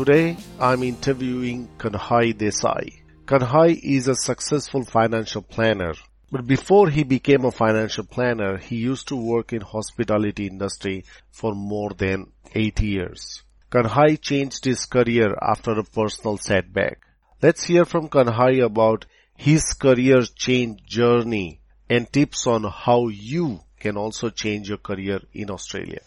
Today I'm interviewing Kanhai Desai. Kanhai is a successful financial planner. But before he became a financial planner, he used to work in hospitality industry for more than 8 years. Kanhai changed his career after a personal setback. Let's hear from Kanhai about his career change journey and tips on how you can also change your career in Australia.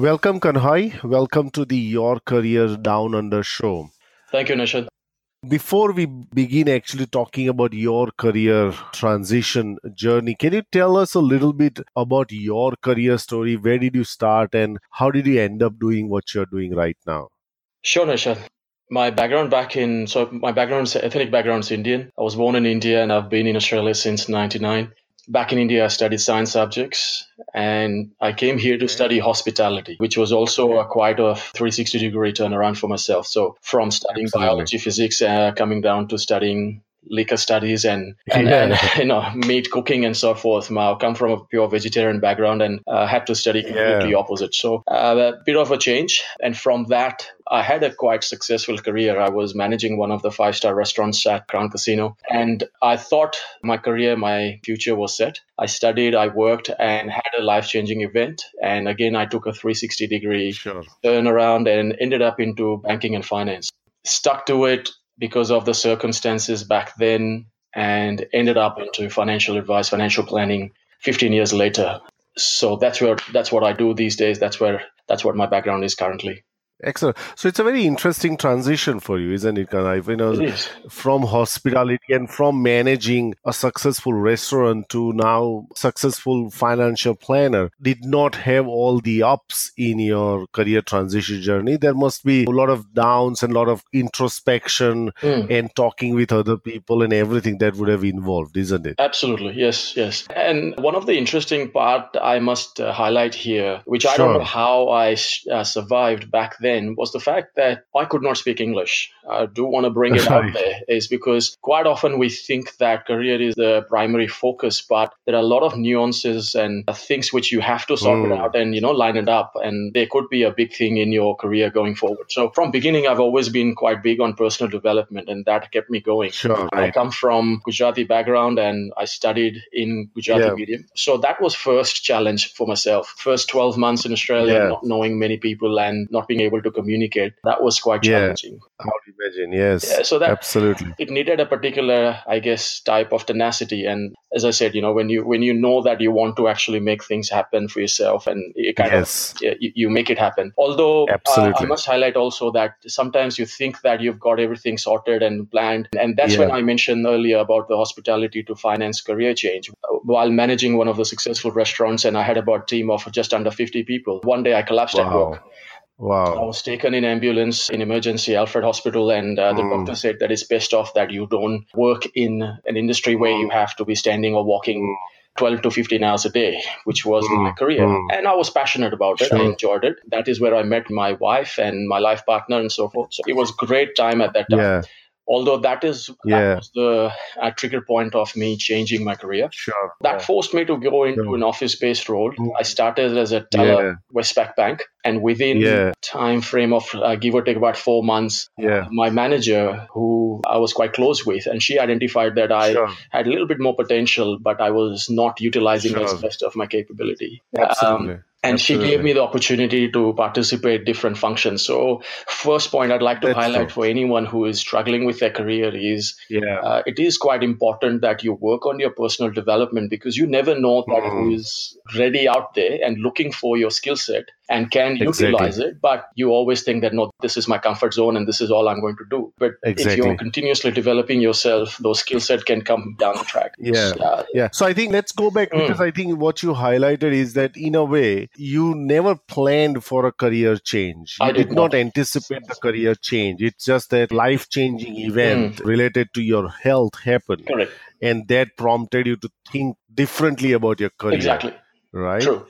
Welcome, Kanhai. Welcome to the Your Career Down Under show. Thank you, Nishad. Before we begin actually talking about your career transition journey, can you tell us a little bit about your career story? Where did you start and how did you end up doing what you're doing right now? Sure, Nishad. My background back in, so my background, ethnic background is Indian. I was born in India and I've been in Australia since 99 back in India, I studied science subjects and I came here to study hospitality, which was also a quite a 360 degree turnaround for myself. So from studying Absolutely. biology, physics, uh, coming down to studying liquor studies and, and, yeah. and, you know meat cooking and so forth. I come from a pure vegetarian background and uh, had to study completely yeah. opposite. So uh, a bit of a change. And from that, I had a quite successful career. I was managing one of the five star restaurants at Crown Casino, and I thought my career, my future was set. I studied, I worked, and had a life changing event. And again, I took a 360 degree sure. turnaround and ended up into banking and finance. Stuck to it, because of the circumstances back then and ended up into financial advice, financial planning 15 years later. So that's where that's what I do these days. That's where that's what my background is currently. Excellent. So it's a very interesting transition for you, isn't it, Kanhai? You know, from hospitality and from managing a successful restaurant to now successful financial planner. Did not have all the ups in your career transition journey. There must be a lot of downs and a lot of introspection mm. and talking with other people and everything that would have involved, isn't it? Absolutely. Yes. Yes. And one of the interesting part I must uh, highlight here, which sure. I don't know how I uh, survived back then then was the fact that I could not speak English. I do want to bring it out there is because quite often we think that career is the primary focus, but there are a lot of nuances and things which you have to sort mm. it out and, you know, line it up. And there could be a big thing in your career going forward. So from beginning, I've always been quite big on personal development and that kept me going. Sure, I come from Gujarati background and I studied in Gujarati yeah. medium. So that was first challenge for myself. First 12 months in Australia, yeah. not knowing many people and not being able to communicate. That was quite challenging. Yeah. How do you imagine? Yes. Yeah, so that absolutely it needed a particular, I guess, type of tenacity. And as I said, you know, when you when you know that you want to actually make things happen for yourself, and you kind yes. of you, you, make it happen. Although uh, I must highlight also that sometimes you think that you've got everything sorted and planned, and that's yeah. when I mentioned earlier about the hospitality to finance career change. While managing one of the successful restaurants, and I had about a team of just under 50 people. One day I collapsed wow. at work Wow. I was taken in ambulance in emergency Alfred Hospital, and uh, the mm. doctor said that it's best off that you don't work in an industry where you have to be standing or walking. Mm. 12 to 15 hours a day, which was mm, my career. Mm. And I was passionate about it. Sure. I enjoyed it. That is where I met my wife and my life partner and so forth. So it was a great time at that time. Yeah although that is yeah. that was the uh, trigger point of me changing my career sure that yeah. forced me to go into sure. an office based role mm. i started as a teller yeah. westpac bank and within yeah. time frame of uh, give or take about four months yeah. my manager who i was quite close with and she identified that i sure. had a little bit more potential but i was not utilizing sure. as best of my capability Absolutely. Um, and Absolutely. she gave me the opportunity to participate different functions so first point i'd like to That's highlight true. for anyone who is struggling with their career is yeah. Uh, it is quite important that you work on your personal development because you never know that mm. who is ready out there and looking for your skill set and can Exactly. utilize it. But you always think that, no, this is my comfort zone and this is all I'm going to do. But if you're continuously developing yourself, those skill set can come down the track. Yeah. Uh, Yeah. So I think let's go back Mm. because I think what you highlighted is that in a way you never planned for a career change. You I did not not. anticipate the career change. It's just that life changing event Mm. related to your health happened correct. and that prompted you to think differently about your career. Exactly. Right. True.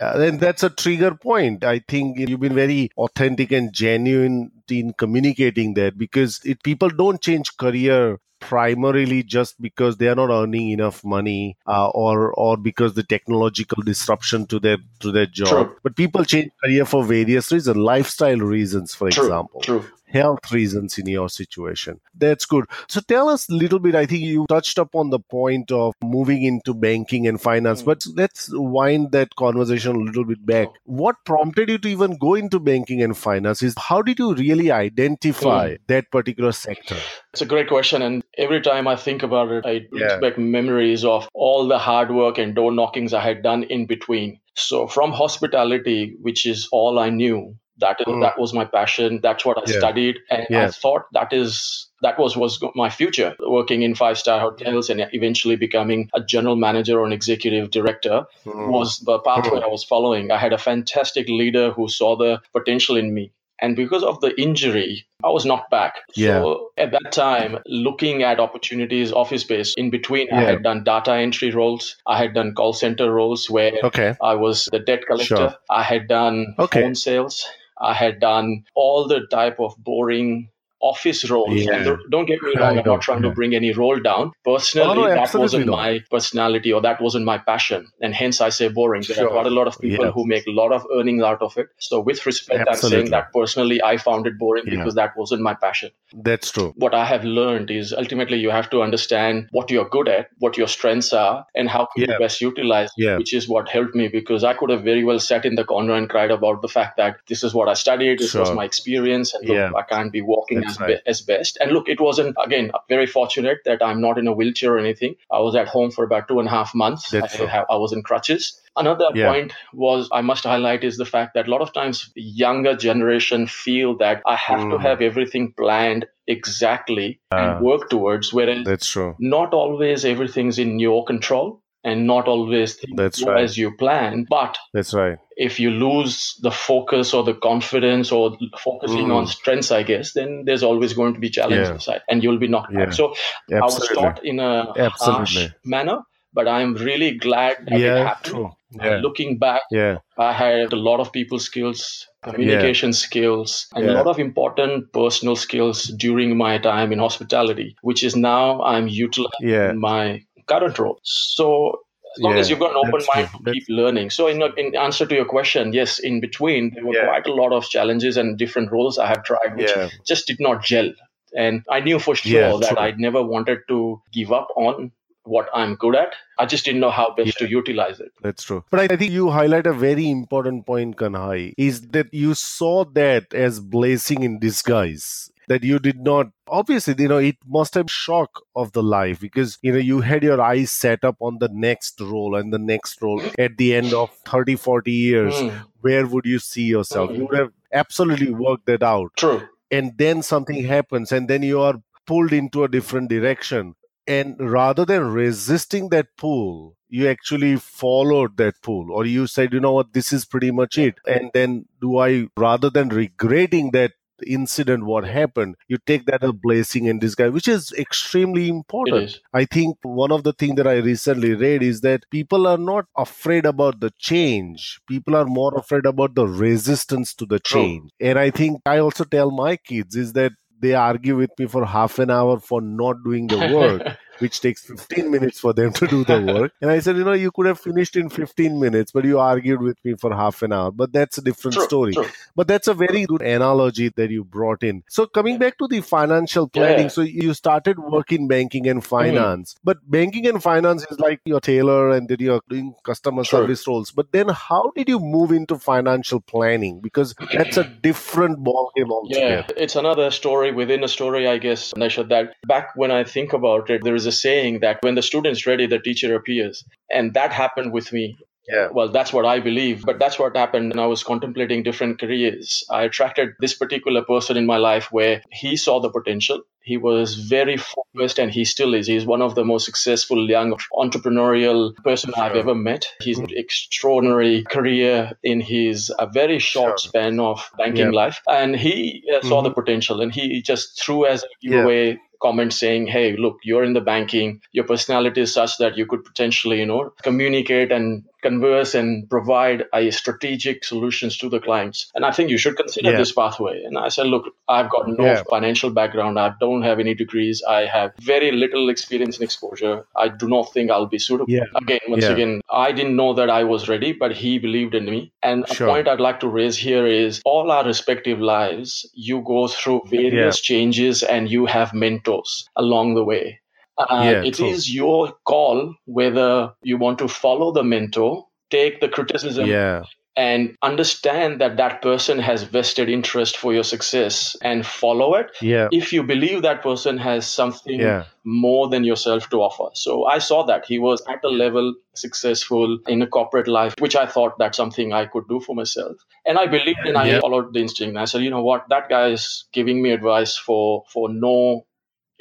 Uh, and that's a trigger point. I think you've been very authentic and genuine in communicating that because it, people don't change career primarily just because they are not earning enough money uh, or or because the technological disruption to their to their job. True. But people change career for various reasons, lifestyle reasons, for True. example True. health reasons in your situation. That's good. So tell us a little bit. I think you touched upon the point of moving into banking and finance, Mm. but let's wind that conversation a little bit back. What prompted you to even go into banking and finance is how did you really identify Mm. that particular sector? It's a great question. And every time I think about it, I brings Yeah. back memories of all the hard work and door knockings I had done in between. So from hospitality, which is all I knew, that is, Mm. that was my passion. That's what I Yeah. studied, and Yeah. I thought that is that was was my future. Working in five star hotels and eventually becoming a general manager or an executive director Mm. was the pathway I was following. I had a fantastic leader who saw the potential in me. And because of the injury, I was knocked back. Yeah. So at that time, looking at opportunities, office based, in between, I had done data entry roles. I had done call center roles where Okay. I was the debt collector. Sure. I had done Okay. phone sales. I had done all the type of boring office roles. Yeah. And the- don't get me wrong, I'm not trying yeah. to bring any role down. Personally, Oh, no, that wasn't not. my personality or that wasn't my passion. And hence I say boring. There Sure. are quite a lot of people Yeah. who make a lot of earnings out of it. So with respect, I'm saying that personally I found it boring because that wasn't my passion That's true. what I have learned is ultimately you have to understand what you're good at, what your strengths are, and how can you best utilize it, which is what helped me because I could have very well sat in the corner and cried about the fact that this is what I studied, this was my experience, and look. I can't be walking That's as, right. be- as best. And look, it wasn't, again, very fortunate that I'm not in a wheelchair or anything. I was at home for about two and a half months. I, have, I was in crutches. Another Yeah. point was I must highlight is the fact that a lot of times younger generation feel that I have to Mm. have everything planned exactly Ah. and work towards, whereas That's true. not always everything's in your control and not always That's right. as you plan. But That's right. if you lose the focus or the confidence or focusing Mm. on strengths, I guess, then there's always going to be challenges Yeah. inside and you'll be knocked Yeah. back. So I was taught in a harsh manner, but I'm really glad that it Yeah. happened. True. Yeah. Looking back, Yeah. I had a lot of people skills, communication skills, and Yeah. a lot of important personal skills during my time in hospitality, which is now I'm utilizing Yeah. my current role. So as long Yeah, as you've got an open mind true. to keep learning. So in, in answer to your question, yes, in between there were Yeah. quite a lot of challenges and different roles I have tried, which Yeah. just did not gel. And I knew for sure Yeah, that true. I never wanted to give up on what I'm good at. I just didn't know how best to utilize it. That's true. But I I think you highlight a very important point, Kanhai, is that you saw that as blessing in disguise. That you did not obviously, you know, it must have shock of the life because you know you had your eyes set up on the next role and the next role at the end of 30, 40 years. Mm, Where would you see yourself? You would have absolutely worked that out. true. and then something happens and then you are pulled into a different direction and rather than resisting that pull you actually followed that pull or you said you know what this is pretty much it and then do i rather than regretting that incident what happened you take that a blessing in disguise which is extremely important is. I think one of the things that I recently read is that people are not afraid about the change. People are more afraid about the resistance to the True. change. And I think I also tell my kids is that they argue with me for half an hour for not doing the work, which takes 15 minutes for them to do the work. And I said, you know, you could have finished in 15 minutes, but you argued with me for half an hour. But that's a different True, story. true. But that's a very good analogy that you brought in. So coming back to the financial planning, Yeah. so you started working banking and mm-hmm. finance, but banking and finance is like your tailor and then you're doing customer True. service roles. But then how did you move into financial planning? Because that's a different ballgame altogether. Yeah, it's another story within a story, I guess, Nisha, that back when I think about it, there is a saying that when the student's ready, the teacher appears. And that happened with me. Yeah. Well, that's what I believe, but that's what happened. And I was contemplating different careers. I attracted this particular person in my life where he saw the potential. He was very focused and he still is. He's one of the most successful young entrepreneurial person I've ever met. He's an extraordinary career in his a very short Sure. span of banking Yeah. life. And he uh, saw the potential and he just threw as a giveaway comment saying, Hey, look, you're in the banking. Your personality is such that you could potentially, you know, communicate and converse and provide a strategic solutions to the clients. And I think you should consider Yeah. this pathway. And I said, look, I've got no Yeah. financial background. I don't have any degrees. I have very little experience and exposure. I do not think I'll be suitable. Yeah. Again, once again, I didn't know that I was ready, but he believed in me. And Sure. a point I'd like to raise here is all our respective lives, you go through various changes and you have mentors along the way. Uh, Yeah, it true. is your call whether you want to follow the mentor, take the criticism, Yeah. and understand that that person has vested interest for your success and follow it. Yeah. If you believe that person has something Yeah. more than yourself to offer. So I saw that he was at a level successful in a corporate life, which I thought that's something I could do for myself. And I believed and I followed the instinct. I said, you know what, that guy is giving me advice for for no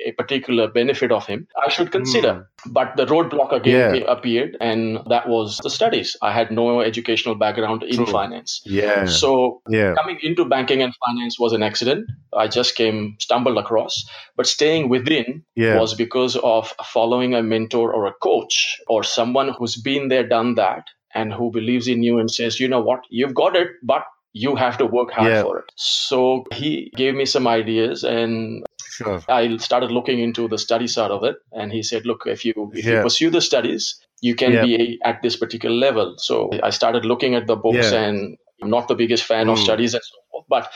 a particular benefit of him. I should consider. Hmm. But the roadblock again Yeah. appeared, and that was the studies. I had no educational background in True. finance. Yeah. So Yeah. coming into banking and finance was an accident. I just came stumbled across, but staying within Yeah. was because of following a mentor or a coach or someone who's been there, done that, and who believes in you and says, you know what, you've got it, but you have to work hard Yeah. for it. So he gave me some ideas and Sure. I started looking into the study side of it, and he said, "Look, if you if you pursue the studies, you can Yeah. be at this particular level." So I started looking at the books, Yeah. and I'm not the biggest fan of Mm. studies and so forth, but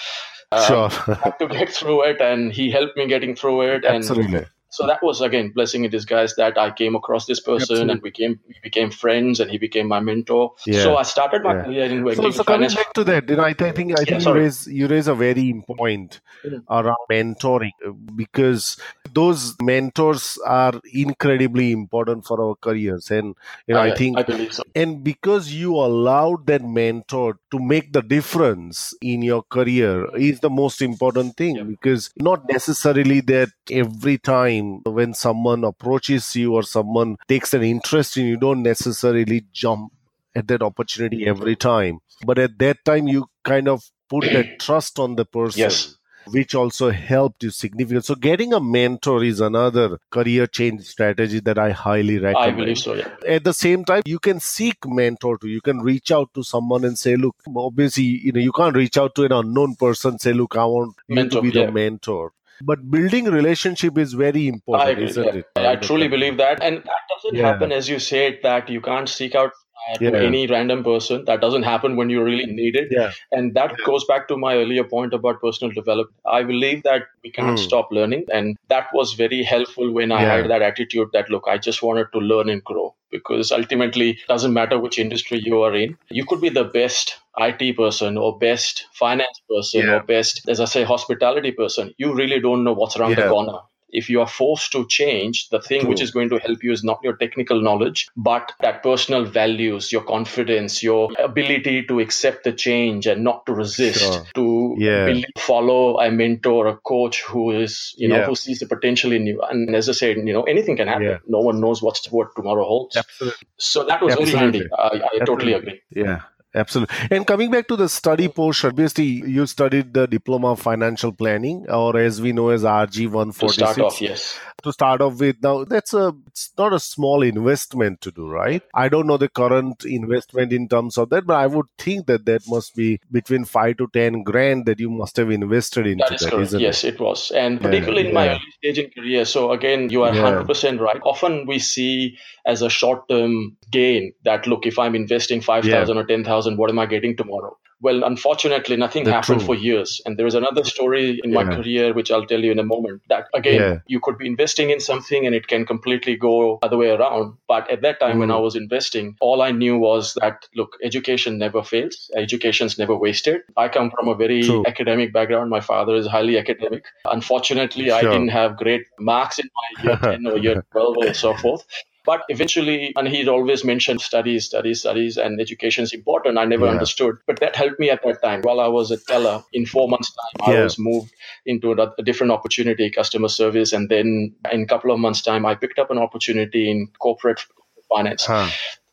uh, Sure. I had to get through it, and he helped me getting through it, and Absolutely. So that was again blessing in disguise that I came across this person Absolutely. and became we became friends, and he became my mentor. Yeah. So I started my Yeah. career in So, banking so coming finance. back to that, you know, I, th- I think I Yeah, think you sorry. raise you raise a very point Mm. around mentoring uh, because those mentors are incredibly important for our careers, and you know, I, think I believe so. and because you allowed that mentor to make the difference in your career is the most important thing Yeah. because not necessarily that every time when someone approaches you or someone takes an interest in you don't necessarily jump at that opportunity every time but at that time you kind of put that trust on the person Yes. Which also helped you significantly. So getting a mentor is another career change strategy that I highly recommend. I believe so. Yeah. at the same time you can seek mentor to you can reach out to someone and say look obviously you know you can't reach out to an unknown person say look i want you to be the yeah. mentor but building relationship is very important I agree. isn't yeah. it I truly believe that, and that doesn't Yeah. happen as you said that you can't seek out uh, to Yeah. any random person. That doesn't happen when you really need it, yeah and that Yeah. goes back to my earlier point about personal development. I believe that we cannot Hmm. stop learning, and that was very helpful when I Yeah. had that attitude that look, I just wanted to learn and grow because ultimately, it doesn't matter which industry you are in. You could be the best IT person or best finance person Yeah. or best, as I say, hospitality person. You really don't know what's around the corner if you are forced to change, the thing which is going to help you is not your technical knowledge, but that personal values, your confidence, your ability to accept the change and not to resist, Sure. to Yeah. believe, follow a mentor, a coach who is, you know, Yeah. who sees the potential in you. And as I said, you know, anything can happen. Yeah. No one knows what's what tomorrow holds. absolutely So that was very handy. I, I totally agree. yeah absolutely. And coming back to the study mm. portion obviously you studied the diploma of financial planning or as we know as RG To 146 start off, yes. To start off with now that's a it's not a small investment to do right i don't know the current investment in terms of that but i would think that that must be between 5 to 10 grand that you must have invested into That is that correct. isn't Yes, it it was. And Yeah, particularly in my yeah. early stage in career. So again, you are Yeah. 100% right. Often we see as a short term gain that, look, if I'm investing 5,000 or 10,000, what am I getting tomorrow? Well, unfortunately, nothing That's happened for years. And there is another story in my career, which I'll tell you in a moment, that again, Yeah. you could be investing in something and it can completely go other way around. But at that time, when Mm. I was investing, all I knew was that, look, education never fails. Education's never wasted. I come from a very True. academic background. My father is highly academic. Unfortunately, I didn't have great marks in my year 10 or year 12 or so forth. But eventually, and he'd always mentioned studies, studies, studies, and education is important. I never Yeah. understood, but that helped me at that time. While I was a Teller, in four months' time, I was moved into a, a different opportunity, customer service, and then in a couple of months' time, I picked up an opportunity in corporate finance. Huh.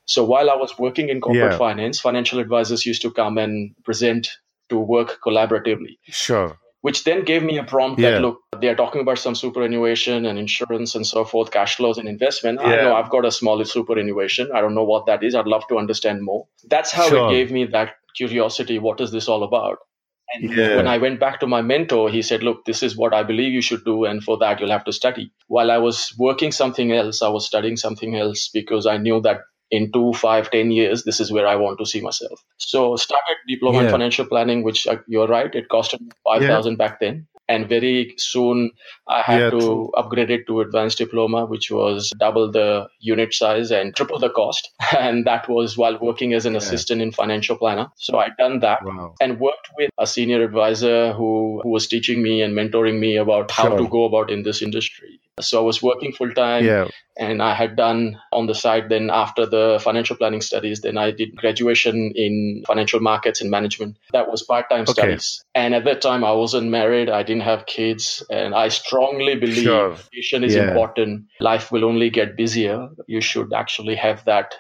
So while I was working in corporate Yeah. finance, financial advisors used to come and present to work collaboratively Sure. Which then gave me a prompt Yeah. that look they are talking about some superannuation and insurance and so forth cash flows and investment i Yeah. know i've got a small superannuation i don't know what that is i'd love to understand more that's how Sure. it gave me that curiosity what is this all about and Yeah. when i went back to my mentor he said look this is what i believe you should do and for that you'll have to study while i was working something else i was studying something else because i knew that in two, five, ten years, this is where I want to see myself. So started diploma in financial planning, which uh, you're right, it costed five thousand back then. And very soon I had Yeah, to true. upgrade it to advanced diploma, which was double the unit size and triple the cost. And that was while working as an assistant in financial planner. So I done that Wow. and worked with a senior advisor who, who was teaching me and mentoring me about how Sure. to go about in this industry. So I was working full time Yeah. and I had done on the side then after the financial planning studies, then I did graduation in financial markets and management. That was part-time Okay. studies. And at that time I wasn't married, I didn't have kids, and I strongly believe Sure. education is Yeah. important. Life will only get busier. You should actually have that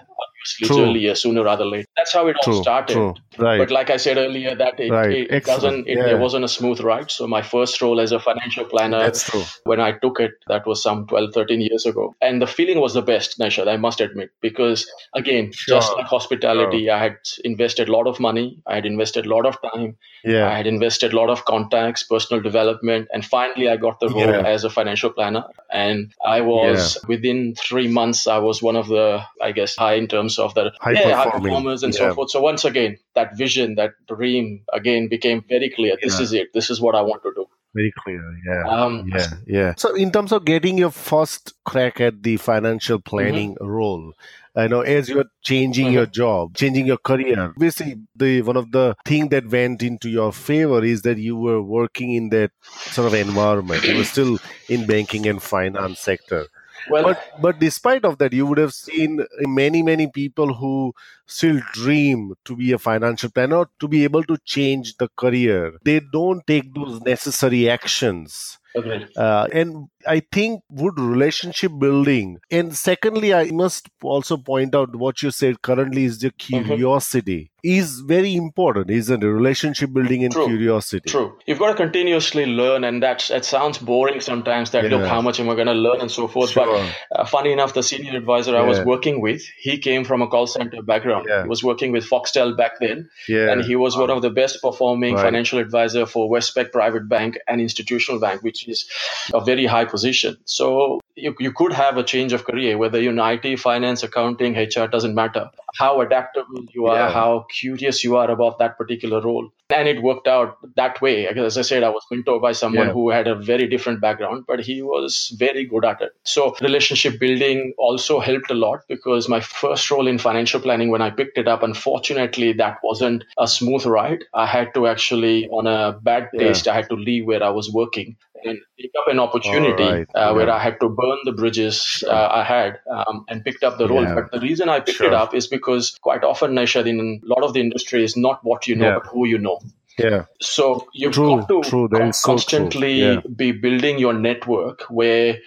obviously True. earlier, uh, sooner rather later. That's how it all True. started. True. Right. But like I said earlier, that it, Right. it Excellent. doesn't, it, Yeah. wasn't a smooth ride. So my first role as a financial planner That's true. when I took it, that was some 12, 13 years ago. And the feeling was the best, Naishad, I must admit, because again, just like hospitality, I had invested a lot of money, I had invested a lot of time, Yeah. I had invested a lot of contacts, personal development, and finally I got the role Yeah. as a financial planner. And I was within three months, I was one of the, I guess, high in terms of the High yeah, high performing. performers and Yeah. so forth. So once again, that vision, that dream again became very clear. This Yeah. is it. This is what I want to do. Very clear. Yeah. Um, yeah. Yeah. So, in terms of getting your first crack at the financial planning Mm-hmm. role, I know as you're changing your job, changing your career, obviously the one of the thing that went into your favor is that you were working in that sort of environment. You were still in banking and finance sector. Well, but but despite of that you would have seen many many people who still dream to be a financial planner to be able to change the career they don't take those necessary actions Okay. uh, and i think would relationship building and secondly i must also point out what you said currently is the curiosity is very important isn't it relationship building and True. curiosity True. You've got to continuously learn, and that's it sounds boring sometimes. That look, how much am I going to learn and so forth. Sure. But uh, funny enough, the senior advisor I was working with, he came from a call center background. Yeah. He was working with Foxtel back then, yeah and he was one of the best performing Right. financial advisor for Westpac Private Bank and Institutional Bank, which is a very high position. So you, you could have a change of career, whether you're in IT, finance, accounting, HR, doesn't matter. How adaptable you are, Yeah. how curious you are about that particular role. And it worked out that way. As I said, I was mentored by someone Yeah. who had a very different background, but he was very good at it. So relationship building also helped a lot because my first role in financial planning, when I picked it up, unfortunately, that wasn't a smooth ride. I had to actually, on a bad Yeah. taste, I had to leave where I was working and pick up an opportunity Alright, uh, where. I had to burn the bridges uh, I had um, and picked up the role. Yeah. But the reason I picked it up is because quite often, Naishad, in a lot of the industry is not what you know, Yeah. but who you know. yeah So you've True, got to true. That con- is so constantly Yeah. be building your network where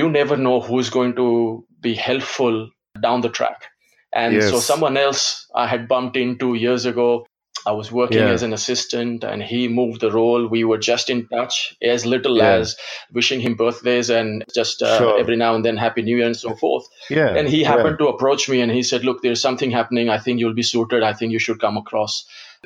you never know who's going to be helpful down the track. And so someone else I had bumped into years ago, I was working Yeah. as an assistant and he moved the role. We were just in touch as little Yeah. as wishing him birthdays and just uh, Sure. every now and then happy new year and so forth. yeah And he yeah. happened to approach me and he said, Look, there's something happening. I think you'll be suited. I think you should come across.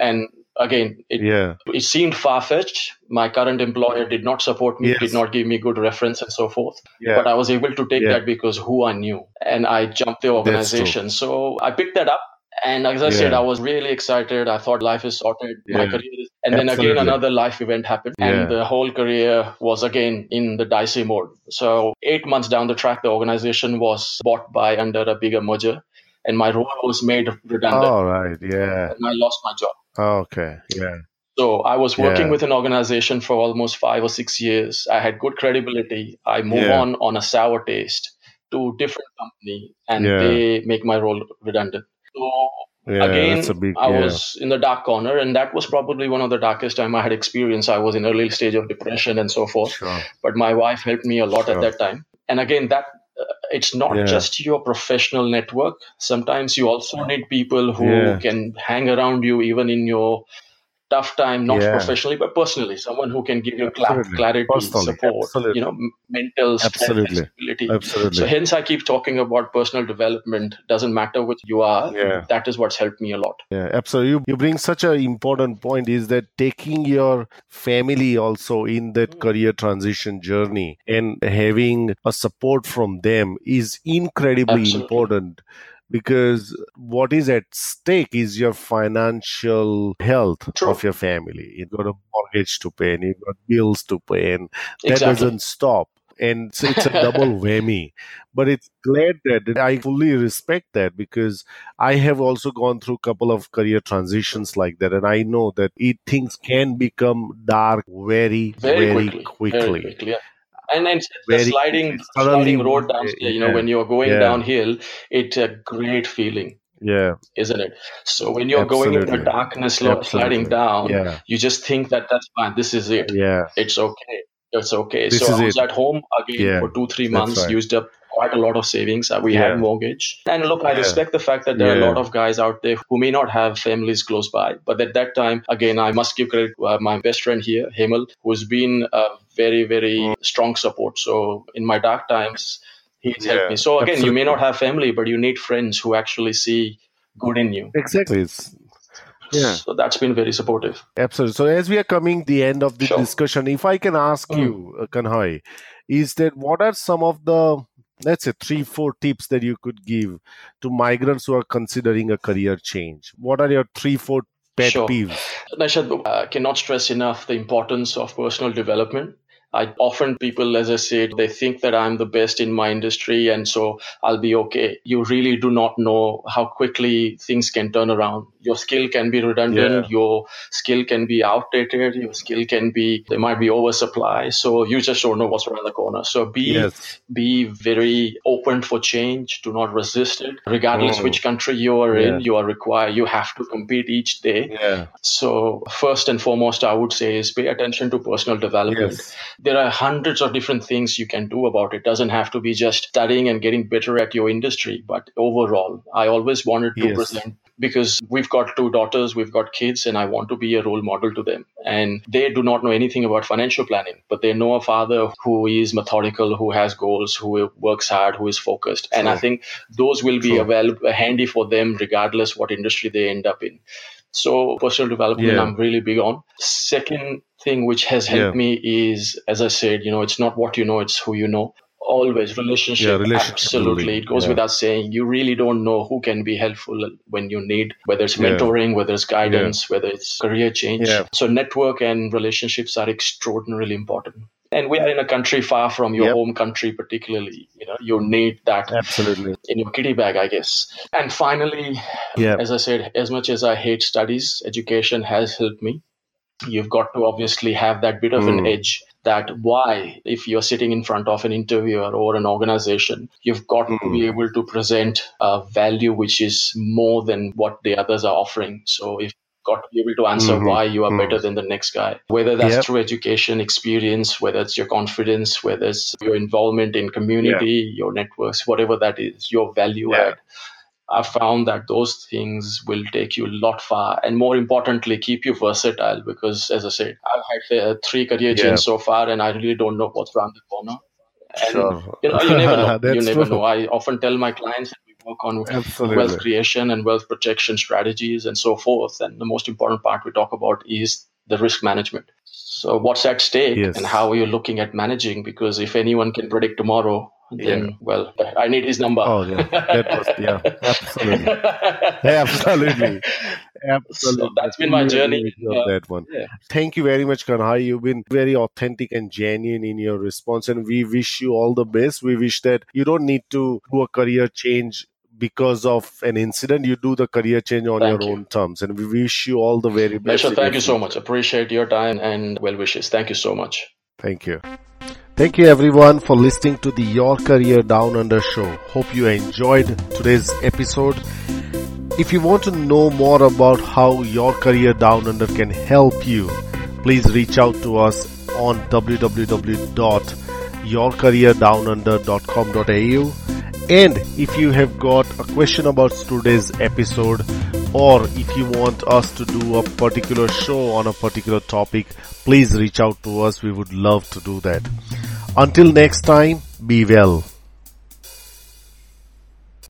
And again, it, yeah it seemed far fetched. My current employer did not support me, Yes. did not give me good reference and so forth. yeah But I was able to take Yeah. that because who I knew and I jumped the organization. So I picked that up. And as I said, I was really excited. I thought life is sorted. My Yeah. career is. And then again, another life event happened. Yeah. And the whole career was again in the dicey mode. So eight months down the track, the organization was bought by under a bigger merger. And my role was made redundant. all right yeah And I lost my job. okay yeah So I was working Yeah. with an organization for almost five or six years. I had good credibility. I move Yeah. on on a sour taste to different company and Yeah. they make my role redundant. So Yeah, again, big. I yeah. was in the dark corner, and that was probably one of the darkest time I had experienced. I was in early stage of depression and so forth. Sure. But my wife helped me a lot Sure. at that time. And again, that uh, it's not Yeah. just your professional network. Sometimes you also need people who can hang around you even in your tough time, not Yeah. professionally but personally. Someone who can give you Absolutely. clarity, Personally. support, Absolutely. you know, mental strength, Absolutely. Absolutely. So hence I keep talking about personal development. Doesn't matter what you are. Yeah. That is what's helped me a lot. Yeah, absolutely. You, you bring such an important point is that taking your family also in that hmm. career transition journey and having a support from them is incredibly important because what is at stake is your financial health True. of your family. You've got a mortgage to pay and you've got bills to pay and that Exactly. doesn't stop and so it's a double whammy but it's glad that i fully respect that because i have also gone through a couple of career transitions like that and i know that it things can become dark very very, very, quickly, quickly, Very quickly, yeah. And then the sliding. Sliding road down, you know, yeah, when you're going yeah. downhill, it's a great feeling, yeah isn't it? So when you're going in the darkness, slow, sliding down, yeah you just think that that's fine. This is it. yeah It's okay. It's okay. This so I was it. at home again Yeah, for two, three months, right. used up quite a lot of savings. Uh, We Yeah. had mortgage. And look, I Yeah. respect the fact that there are a lot of guys out there who may not have families close by. But at that time, again, I must give credit to uh, my best friend here, Himal, who's been a very, very Mm. strong support. So in my dark times, he's Yeah, helped me. So again, you may not have family, but you need friends who actually see good in you. exactly it's yeah So that's been very supportive. Absolutely. So as we are coming the end of the Sure. discussion, if I can ask Mm. you, uh, Kanhai, is that what are some of the let's say three, four tips that you could give to migrants who are considering a career change? What are your three, four pet Sure. peeves? Nashad, I cannot stress enough the importance of personal development. I often people, as I said, they think that I'm the best in my industry and so I'll be okay. You really do not know how quickly things can turn around. Your skill can be redundant, your skill can be outdated, your skill can be, there might be oversupply. So you just don't know what's around the corner. So be Yes. be very open for change. Do not resist it. Regardless Mm. which country you are Yeah. in, you are required, you have to compete each day. Yeah. So, first and foremost, I would say is pay attention to personal development. Yes. There are hundreds of different things you can do about it. Doesn't have to be just studying and getting better at your industry, but overall, I always wanted to Yes. present because we've got two daughters, we've got kids, and I want to be a role model to them. And they do not know anything about financial planning, but they know a father who is methodical, who has goals, who works hard, who is focused. And I think those will be True. a handy for them regardless what industry they end up in. So personal development, Yeah. I'm really big on. Second thing which has helped Yeah. me is, as I said, you know, it's not what you know, it's who you know. Always relationship, Yeah, relationship absolutely. building. It goes Yeah. without saying. You really don't know who can be helpful when you need, whether it's Yeah. mentoring, whether it's guidance, whether it's career change. Yeah. So network and relationships are extraordinarily important. And we are in a country far from your Yep. home country, particularly. You know, you need that Absolutely. in your kitty bag, I guess. And finally, Yeah. as I said, as much as I hate studies, education has helped me. You've got to obviously have that bit of an Mm. edge that why, if you're sitting in front of an interviewer or an organization, you've got to Mm. be able to present a value which is more than what the others are offering. So if you've got to be able to answer Mhm. why you are Mhm. better than the next guy whether that's Yep. through education experience whether it's your confidence whether it's your involvement in community your networks whatever that is your value Yeah. add I found that those things will take you a lot far and more importantly, keep you versatile because, as I said, I've had uh, three career Yeah. changes so far and I really don't know what's around the corner. And, Sure. you know, you never know. you never true. know. I often tell my clients that we work on Absolutely. wealth creation and wealth protection strategies and so forth. And the most important part we talk about is the risk management. So what's at stake Yes. and how are you looking at managing? Because if anyone can predict tomorrow, then well, I need his number. Oh, yeah. That was, yeah. Absolutely. Absolutely. Absolutely. So that's been my Really journey. Uh, that one. yeah. Thank you very much, Kanhai. You've been very authentic and genuine in your response, and we wish you all the best. We wish that you don't need to do a career change because of an incident. You do the career change on Thank your you. own terms, and we wish you all the very best. Mesha, thank you so much. Appreciate your time and well wishes. Thank you so much. Thank you. Thank you everyone for listening to the Your Career Down Under show. Hope you enjoyed today's episode. If you want to know more about how Your Career Down Under can help you, please reach out to us on www.yourcareerdownunder.com.au and if you have got a question about today's episode or if you want us to do a particular show on a particular topic, please reach out to us. We would love to do that. Until next time, be well.